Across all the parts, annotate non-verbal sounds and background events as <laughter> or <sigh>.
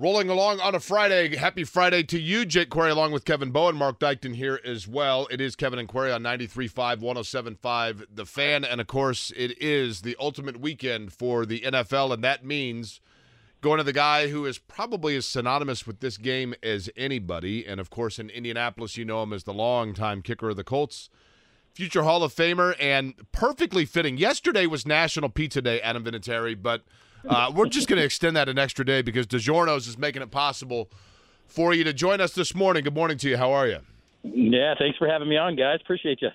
Rolling along on a Friday. Happy Friday to you, Jake Query, along with Kevin Bowen, Mark Dykton here as well. It is Kevin and Query on 93.5, 107.5, The Fan. And of course, it is the ultimate weekend for the NFL. And that means going to the guy who is probably as synonymous with this game as anybody. And of course, in Indianapolis, you know him as the longtime kicker of the Colts, future Hall of Famer, and perfectly fitting. Yesterday was National Pizza Day, Adam Vinatieri, but uh, we're just going to extend that an extra day because DiGiorno's is making it possible for you to join us this morning. Good morning to you. How are you? Yeah, thanks for having me on, guys. Appreciate you.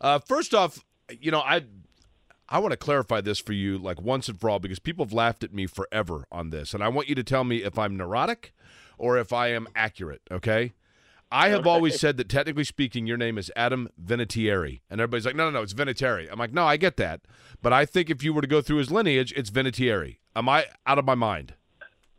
Uh, first off, you know, I I want to clarify this for you, like once and for all, because people have laughed at me forever on this, and I want you to tell me if I'm neurotic or if I am accurate. Okay. I have Okay. always said that technically speaking, your name is Adam Vinatieri. And everybody's like, no, no, no, it's Vinatieri. I'm like, no, I get that. But I think if you were to go through his lineage, it's Vinatieri. Am I out of my mind?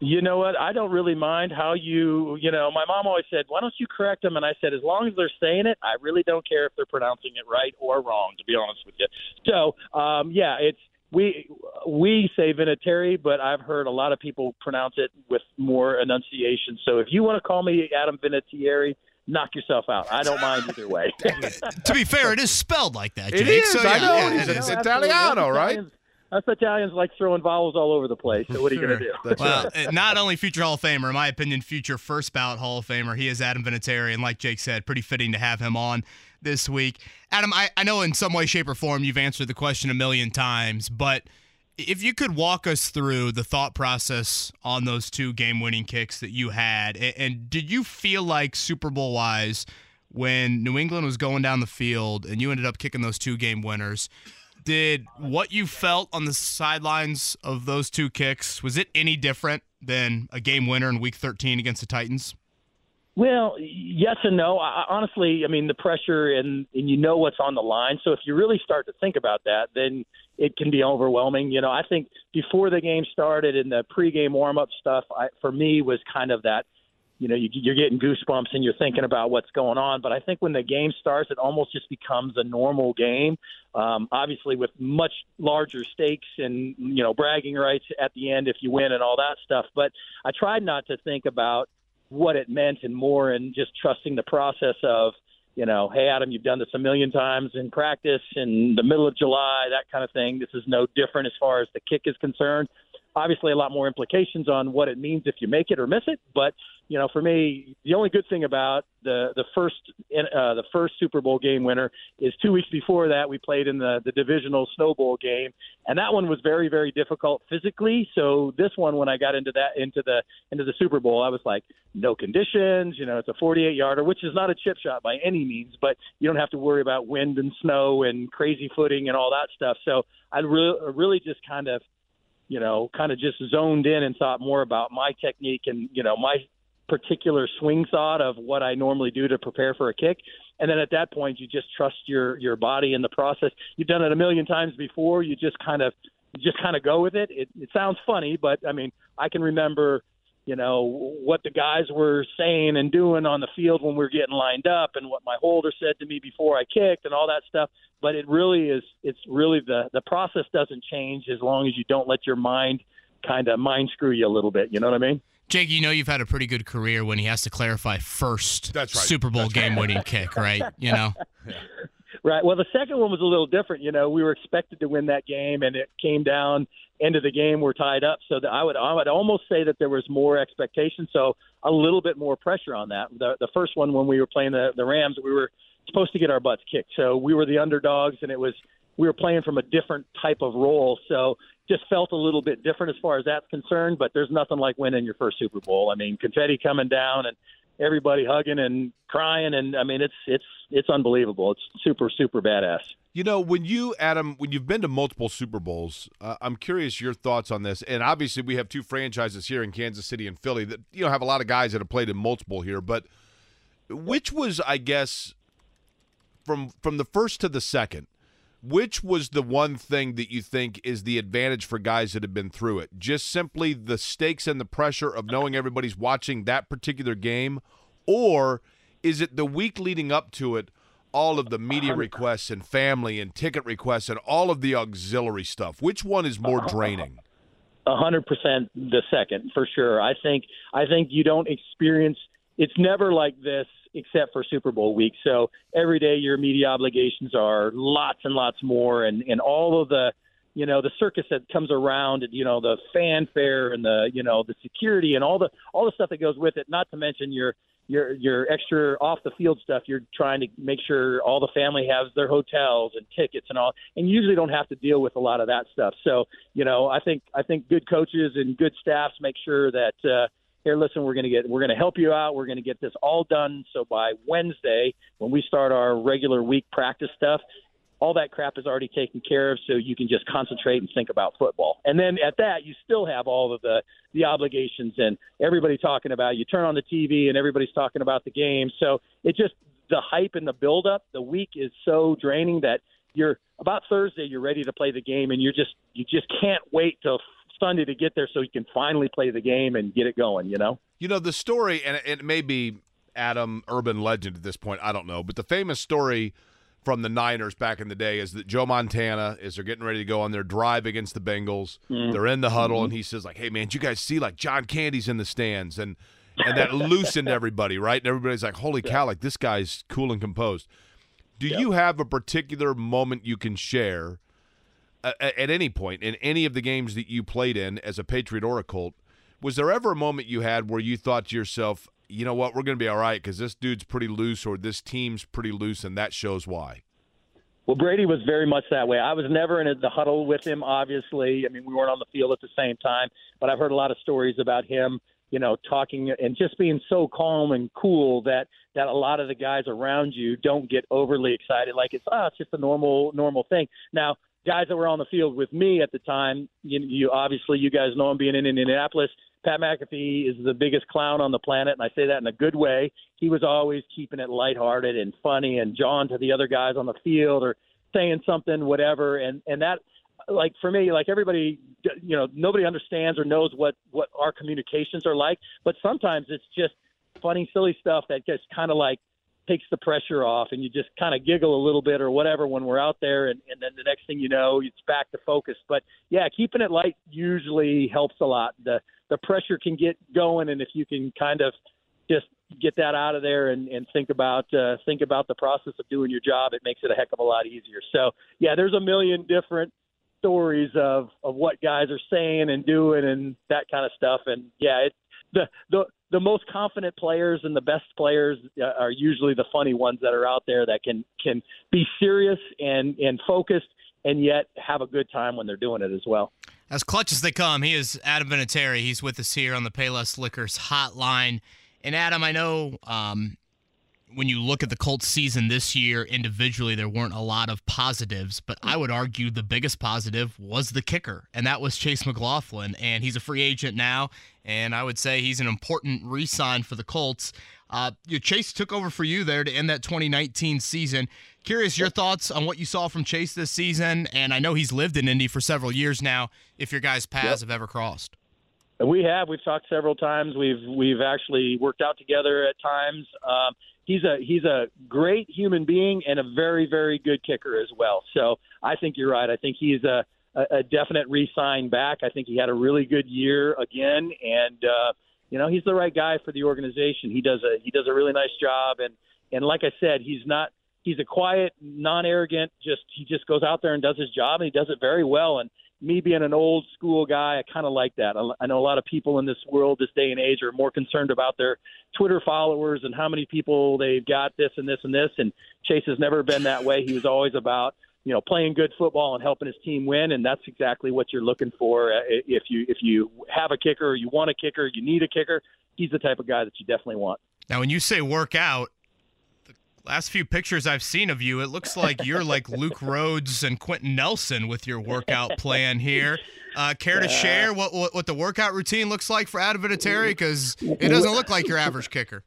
You know what? I don't really mind how you, you know, my mom always said, why don't you correct them? And I said, as long as they're saying it, I really don't care if they're pronouncing it right or wrong, to be honest with you. So, um, yeah, it's, we we say Vinatieri, but I've heard a lot of people pronounce it with more enunciation. So if you want to call me Adam Vinatieri, knock yourself out. I don't mind either way. <laughs> to be fair, it is spelled like that. It Jake, is, So, I know, yeah, it's- it it's. Italiano, right? Italians- Us Italians like throwing vowels all over the place. So what are you going to do? <laughs> Well, uh, not only future Hall of Famer, in my opinion, future first ballot Hall of Famer. He is Adam Vinatieri, and like Jake said, pretty fitting to have him on this week. Adam, I, I know in some way, shape, or form you've answered the question a million times, but if you could walk us through the thought process on those two game-winning kicks that you had, and, and did you feel like Super Bowl wise when New England was going down the field and you ended up kicking those two game winners? did what you felt on the sidelines of those two kicks was it any different than a game winner in week 13 against the titans Well, yes and no. I, honestly, I mean the pressure and and you know what's on the line. So if you really start to think about that, then it can be overwhelming. You know, I think before the game started and the pregame warm up stuff, I, for me was kind of that. You know, you, you're getting goosebumps and you're thinking about what's going on. But I think when the game starts, it almost just becomes a normal game. Um, obviously, with much larger stakes and you know bragging rights at the end if you win and all that stuff. But I tried not to think about what it meant and more and just trusting the process of you know hey adam you've done this a million times in practice in the middle of july that kind of thing. This is no different as far as the kick is concerned obviously a lot more implications on what it means if you make it or miss it but you know for me the only good thing about the the first uh, the first super bowl game winner is two weeks before that we played in the the divisional snow bowl game and that one was very very difficult physically so this one when i got into that into the into the super bowl i was like no conditions you know it's a 48 yarder which is not a chip shot by any means but you don't have to worry about wind and snow and crazy footing and all that stuff so i really really just kind of you know kind of just zoned in and thought more about my technique and you know my particular swing thought of what I normally do to prepare for a kick. And then at that point, you just trust your your body in the process. You've done it a million times before. You just kind of you just kind of go with it. It, it sounds funny, but I mean, I can remember, you know, what the guys were saying and doing on the field when we were getting lined up, and what my holder said to me before I kicked, and all that stuff. But it really is. It's really the the process doesn't change as long as you don't let your mind kind of mind screw you a little bit. You know what I mean? jake you know you've had a pretty good career when he has to clarify first That's right. super bowl That's right. game winning kick right you know <laughs> Right. Well, the second one was a little different. You know, we were expected to win that game, and it came down end of the game. We're tied up, so that I would I would almost say that there was more expectation, so a little bit more pressure on that. The the first one when we were playing the the Rams, we were supposed to get our butts kicked, so we were the underdogs, and it was we were playing from a different type of role, so just felt a little bit different as far as that's concerned. But there's nothing like winning your first Super Bowl. I mean, confetti coming down and everybody hugging and crying, and I mean, it's it's it's unbelievable. It's super super badass. You know, when you, Adam, when you've been to multiple Super Bowls, uh, I'm curious your thoughts on this. And obviously, we have two franchises here in Kansas City and Philly that you know have a lot of guys that have played in multiple here. But which was, I guess, from from the first to the second, which was the one thing that you think is the advantage for guys that have been through it? Just simply the stakes and the pressure of knowing everybody's watching that particular game, or is it the week leading up to it? All of the media requests and family and ticket requests and all of the auxiliary stuff. Which one is more draining? A hundred percent the second for sure. I think I think you don't experience it's never like this except for Super Bowl week. So every day your media obligations are lots and lots more. And, and all of the you know the circus that comes around and you know the fanfare and the you know the security and all the all the stuff that goes with it not to mention your your your extra off the field stuff. You're trying to make sure all the family has their hotels and tickets and all and you usually don't have to deal with a lot of that stuff. So you know i think i think good coaches and good staffs make sure that uh here listen we're going to get we're going to help you out. We're going to get this all done. So by wednesday when we start our regular week practice stuff all that crap is already taken care of so you can just concentrate and think about football. And then at that you still have all of the the obligations and everybody talking about you turn on the tv and everybody's talking about the game. So it just the hype and the build up the week is so draining that you're about thursday you're ready to play the game and you're just you just can't wait till Sunday to get there so he can finally play the game and get it going, you know? You know, the story, and it may be Adam urban legend at this point, I don't know, but the famous story from the Niners back in the day is that Joe Montana, as they're getting ready to go on their drive against the Bengals, mm-hmm. they're in the huddle, mm-hmm. and he says, like, hey, man, did you guys see, like, John Candy's in the stands? And and that <laughs> loosened everybody, right? And everybody's like, holy yeah. cow, like, this guy's cool and composed. Do yeah. you have a particular moment you can share – at any point in any of the games that you played in as a Patriot or a Colt, was there ever a moment you had where you thought to yourself, you know what, we're going to be all right because this dude's pretty loose or this team's pretty loose, and that shows why? Well, Brady was very much that way. I was never in the huddle with him, obviously. I mean, we weren't on the field at the same time, but I've heard a lot of stories about him, you know, talking and just being so calm and cool that that a lot of the guys around you don't get overly excited like it's oh, it's just a normal normal thing. Now, guys that were on the field with me at the time, you, you obviously you guys know him being in Indianapolis. Pat McAfee is the biggest clown on the planet, and I say that in a good way. He was always keeping it lighthearted and funny, and John to the other guys on the field or saying something, whatever, and and that, like for me, like everybody, you know, nobody understands or knows what what our communications are like, but sometimes it's just funny, silly stuff that just kind of like takes the pressure off and you just kind of giggle a little bit or whatever when we're out there and, and then the next thing you know it's back to focus. But yeah keeping it light usually helps a lot. The the pressure can get going and if you can kind of just get that out of there and, and think about uh, think about the process of doing your job it makes it a heck of a lot easier. So yeah there's a million different stories of of what guys are saying and doing and that kind of stuff. And yeah it the the the most confident players and the best players uh, are usually the funny ones that are out there that can can be serious and and focused and yet have a good time when they're doing it as well. As clutch as they come, he is Adam Vinatieri. He's with us here on the Payless Liquors hotline. And Adam, I know um, when you look at the Colts season this year individually, there weren't a lot of positives, but I would argue the biggest positive was the kicker, and that was Chase McLaughlin. And he's a free agent now, and I would say he's an important re sign for the Colts. Uh, Chase took over for you there to end that 2019 season. Curious your thoughts on what you saw from Chase this season, and I know he's lived in Indy for several years now. If your guys' paths yep. have ever crossed, we have. We've talked several times. We've we've actually worked out together at times. Um, he's a he's a great human being and a very very good kicker as well. So I think you're right. I think he's a a, definite re-sign back. I think he had a really good year again, and uh, you know he's the right guy for the organization. He does a he does a really nice job, and and like I said, he's not he's a quiet, non-arrogant. Just he just goes out there and does his job, and he does it very well. And me being an old school guy, I kind of like that. I know a lot of people in this world, this day and age, are more concerned about their Twitter followers and how many people they've got, this and this and this. And Chase has never been that way. He was always about you know playing good football and helping his team win, and that's exactly what you're looking for. Uh, if you if you have a kicker, you want a kicker, you need a kicker. He's the type of guy that you definitely want. Now, when you say work out, last few pictures I've seen of you, it looks like you're like Luke Rhodes and Quenton Nelson with your workout <laughs> plan here. Uh, care to share what, what, what the workout routine looks like for Adam Vinatieri? Because it doesn't look like your average kicker.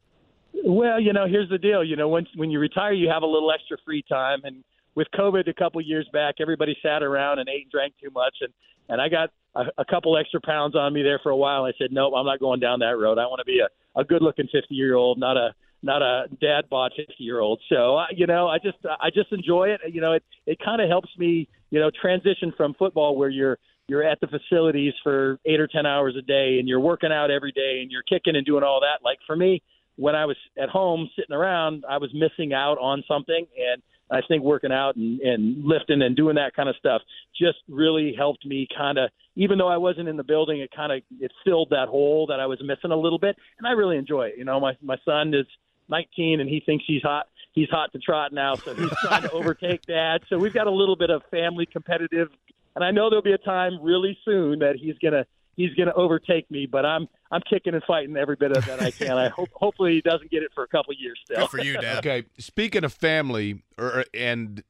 Well, you know, here's the deal. You know, when when you retire, you have a little extra free time, and with COVID a couple years back, everybody sat around and ate and drank too much, and and I got a, a couple extra pounds on me there for a while. I said, nope, I'm not going down that road. I want to be a, a good looking 50 year old, not a not a dad bod 50 year old. So uh, you know, I just I just enjoy it. You know, it it kind of helps me you know transition from football where you're you're at the facilities for eight or ten hours a day and you're working out every day and you're kicking and doing all that. Like for me, when I was at home sitting around, I was missing out on something and I think working out and, and lifting and doing that kind of stuff just really helped me kind of, even though I wasn't in the building, it kind of it filled that hole that I was missing a little bit, and I really enjoy it. You know, my my son is 19 and he thinks he's hot. He's hot to trot now, so he's <laughs> trying to overtake dad. So we've got a little bit of family competitive, and I know there'll be a time really soon that he's gonna he's going to overtake me, but I'm I'm kicking and fighting every bit of that I can. I hope hopefully he doesn't get it for a couple years still. Good for you, Dad. <laughs> Okay, speaking of family, or, and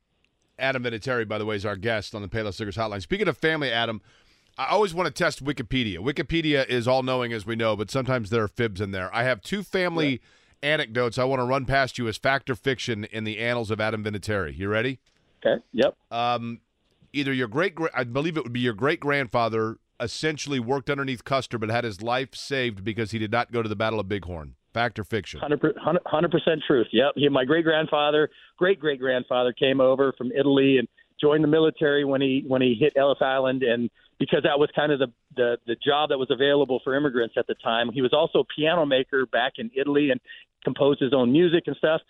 Adam Vinatieri, by the way, is our guest on the Payless Liquors Hotline. Speaking of family, Adam, I always want to test Wikipedia. Wikipedia is all knowing, as we know, but sometimes there are fibs in there. I have two family yeah. Anecdotes I want to run past you as fact or fiction in the annals of Adam Vinatieri. You ready? Okay. Yep. Um, either your great, I believe it would be your great grandfather essentially worked underneath Custer, but had his life saved because he did not go to the Battle of Bighorn. Fact or fiction? 100 percent truth. Yep. He, my great grandfather, great great grandfather, came over from Italy and joined the military when he when he hit Ellis Island, and because that was kind of the the, the job that was available for immigrants at the time. He was also a piano maker back in Italy and composed his own music and stuff.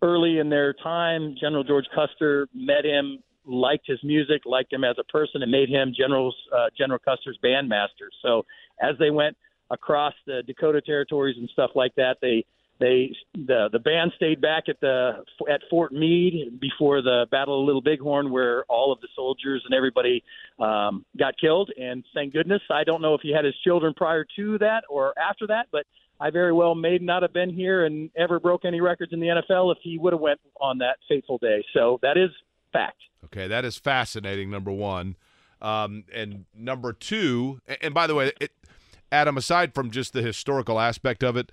Early in their time, General George Custer met him liked his music, liked him as a person, and made him General's uh, General Custer's bandmaster. So as they went across the Dakota territories and stuff like that, they they the the band stayed back at the at Fort Meade before the Battle of Little Bighorn, where all of the soldiers and everybody um, got killed. And thank goodness, I don't know if he had his children prior to that or after that, but I very well may not have been here and ever broke any records in the NFL if he would have went on that fateful day. So that is fact. Okay, that is fascinating. Number one, um, and number two, and by the way, it, Adam, aside from just the historical aspect of it,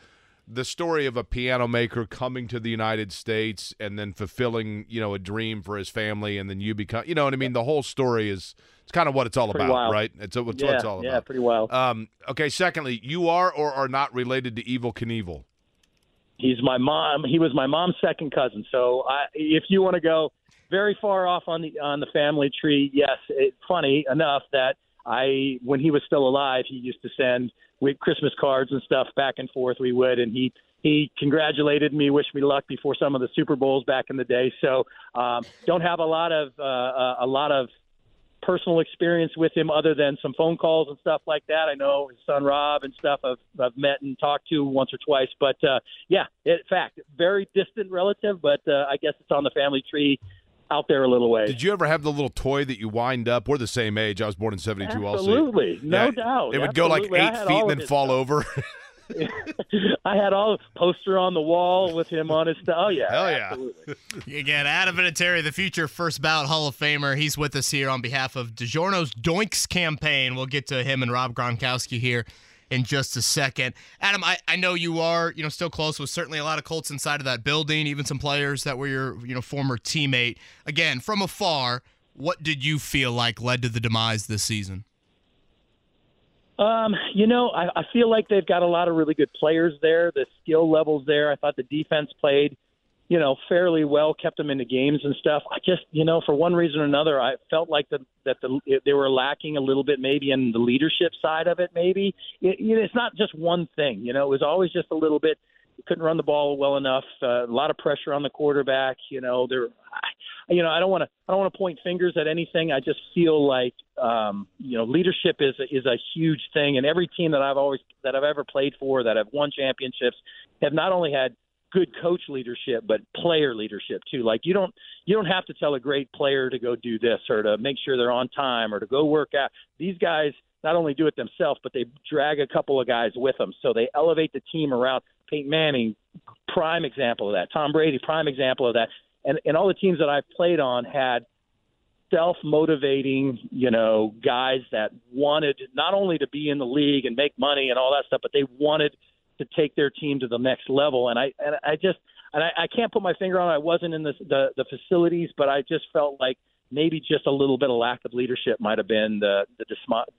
the story of a piano maker coming to the United States and then fulfilling, you know, a dream for his family, and then you become, you know what I mean. The whole story is it's kind of what it's all pretty about, wild. right? It's, it's yeah, what it's all about. Yeah, pretty wild. Um, okay. Secondly, you are or are not related to Evel Knievel. He's my mom. He was my mom's second cousin. So I, if you want to go very far off on the on the family tree. Yes, it's funny enough that I, when he was still alive, he used to send with Christmas cards and stuff back and forth. We would, and he he congratulated me, wished me luck before some of the Super Bowls back in the day. So um, don't have a lot of uh, a lot of personal experience with him other than some phone calls and stuff like that. I know his son Rob and stuff I've, I've met and talked to once or twice. But uh, yeah, in fact, very distant relative, but uh, I guess it's on the family tree out there a little way. Did you ever have the little toy that you wind up? We're the same age. I was born in '72. Absolutely, also. no yeah, doubt. It would Absolutely. go like eight feet and then fall stuff. over. <laughs> I had all poster on the wall with him on his stuff. Oh yeah, Hell yeah. absolutely. Again, Adam Vinatieri, the future first ballot Hall of Famer. He's with us here on behalf of DiGiorno's Doinks campaign. We'll get to him and Rob Gronkowski here in just a second. Adam, I, I know you are, you know, still close with certainly a lot of Colts inside of that building, even some players that were your, you know, former teammate. Again, from afar, what did you feel like led to the demise this season? Um, you know, I, I feel like they've got a lot of really good players there. The skill levels there. I thought the defense played, you know, fairly well, kept them into games and stuff. I just, you know, for one reason or another, I felt like the, that the they were lacking a little bit, maybe in the leadership side of it. Maybe it, you know, it's not just one thing. You know, it was always just a little bit. Couldn't run the ball well enough. Uh, a lot of pressure on the quarterback. You know, there. You know, I don't want to. I don't want to point fingers at anything. I just feel like, um, you know, leadership is is a huge thing, and every team that I've always that I've ever played for that have won championships have not only had good coach leadership but player leadership too. Like you don't you don't have to tell a great player to go do this or to make sure they're on time or to go work out. These guys not only do it themselves but they drag a couple of guys with them. So they elevate the team around. Peyton Manning prime example of that. Tom Brady prime example of that. And and all the teams that I've played on had self motivating, you know, guys that wanted not only to be in the league and make money and all that stuff, but they wanted to take their team to the next level. And I and I just and I, I can't put my finger on it. I wasn't in the, the the facilities, but I just felt like maybe just a little bit of lack of leadership might have been the the,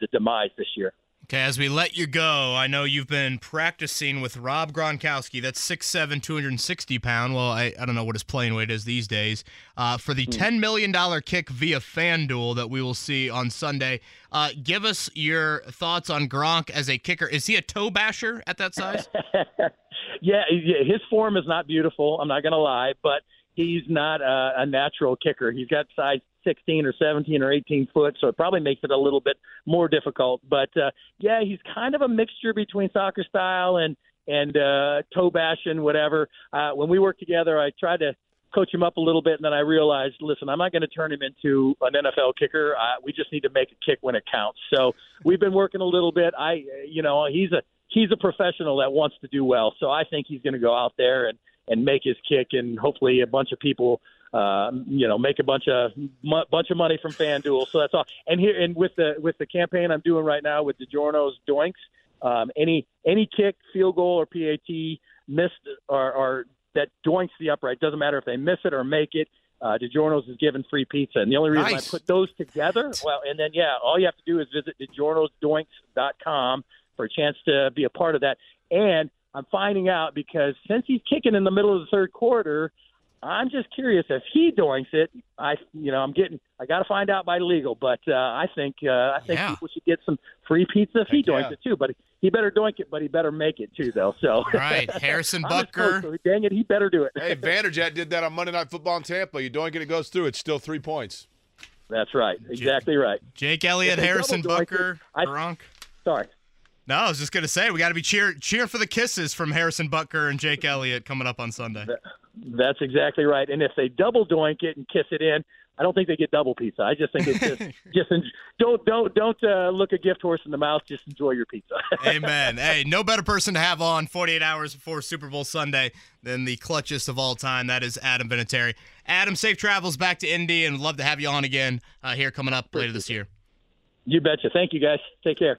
the demise this year. Okay, as we let you go, I know you've been practicing with Rob Gronkowski. That's 6'7", 260 pound. Well, I, I don't know what his playing weight is these days. Uh, for the $10 million kick via FanDuel that we will see on Sunday. Uh, give us your thoughts on Gronk as a kicker. Is he a toe basher at that size? <laughs> yeah, his form is not beautiful. I'm not going to lie, but he's not a, a natural kicker. He's got size 16 or 17 or 18 foot, so it probably makes it a little bit more difficult. But uh, yeah, he's kind of a mixture between soccer style and and uh, toe bashing, whatever. Uh, when we worked together, I tried to coach him up a little bit, and then I realized, listen, I'm not going to turn him into an NFL kicker. Uh, we just need to make a kick when it counts. So we've been working a little bit. I, you know, he's a he's a professional that wants to do well. So I think he's going to go out there and and make his kick, and hopefully a bunch of people uh, you know, make a bunch of m- bunch of money from FanDuel. So that's all. And here, and with the with the campaign I'm doing right now with DiGiorno's Doinks, um, any any kick, field goal, or PAT missed or, or that doinks the upright doesn't matter if they miss it or make it. Uh, DiGiorno's is giving free pizza, and the only reason nice. I put those together, well, and then yeah, all you have to do is visit DiGiorno'sDoinks.com for a chance to be a part of that. And I'm finding out because since he's kicking in the middle of the third quarter, I'm just curious if he doinks it. I, you know, I'm getting. I got to find out by legal, but uh, I think uh, I think yeah. people should get some free pizza if he doinks yeah. it too. But he better doink it, but he better make it too, though. So All right, <laughs> Harrison Butker. so dang it, he better do it. hey, <laughs> Vanderjagt did that on Monday Night Football in Tampa. You doink it, it goes through. It's still three points. That's right. Exactly right. Jake Elliott, Harrison Butker, I, Gronk. Sorry. No, I was just gonna say we got to be cheer cheer for the kisses from Harrison Butker and Jake Elliott coming up on Sunday. That's exactly right. And if they double doink it and kiss it in, I don't think they get double pizza. I just think it's just <laughs> just en- don't don't don't uh, look a gift horse in the mouth. Just enjoy your pizza. <laughs> Amen. Hey, no better person to have on 48 hours before Super Bowl Sunday than the clutchest of all time. That is Adam Vinatieri. Adam, safe travels back to Indy, and love to have you on again uh, here coming up later this year. You betcha. Thank you, guys. Take care.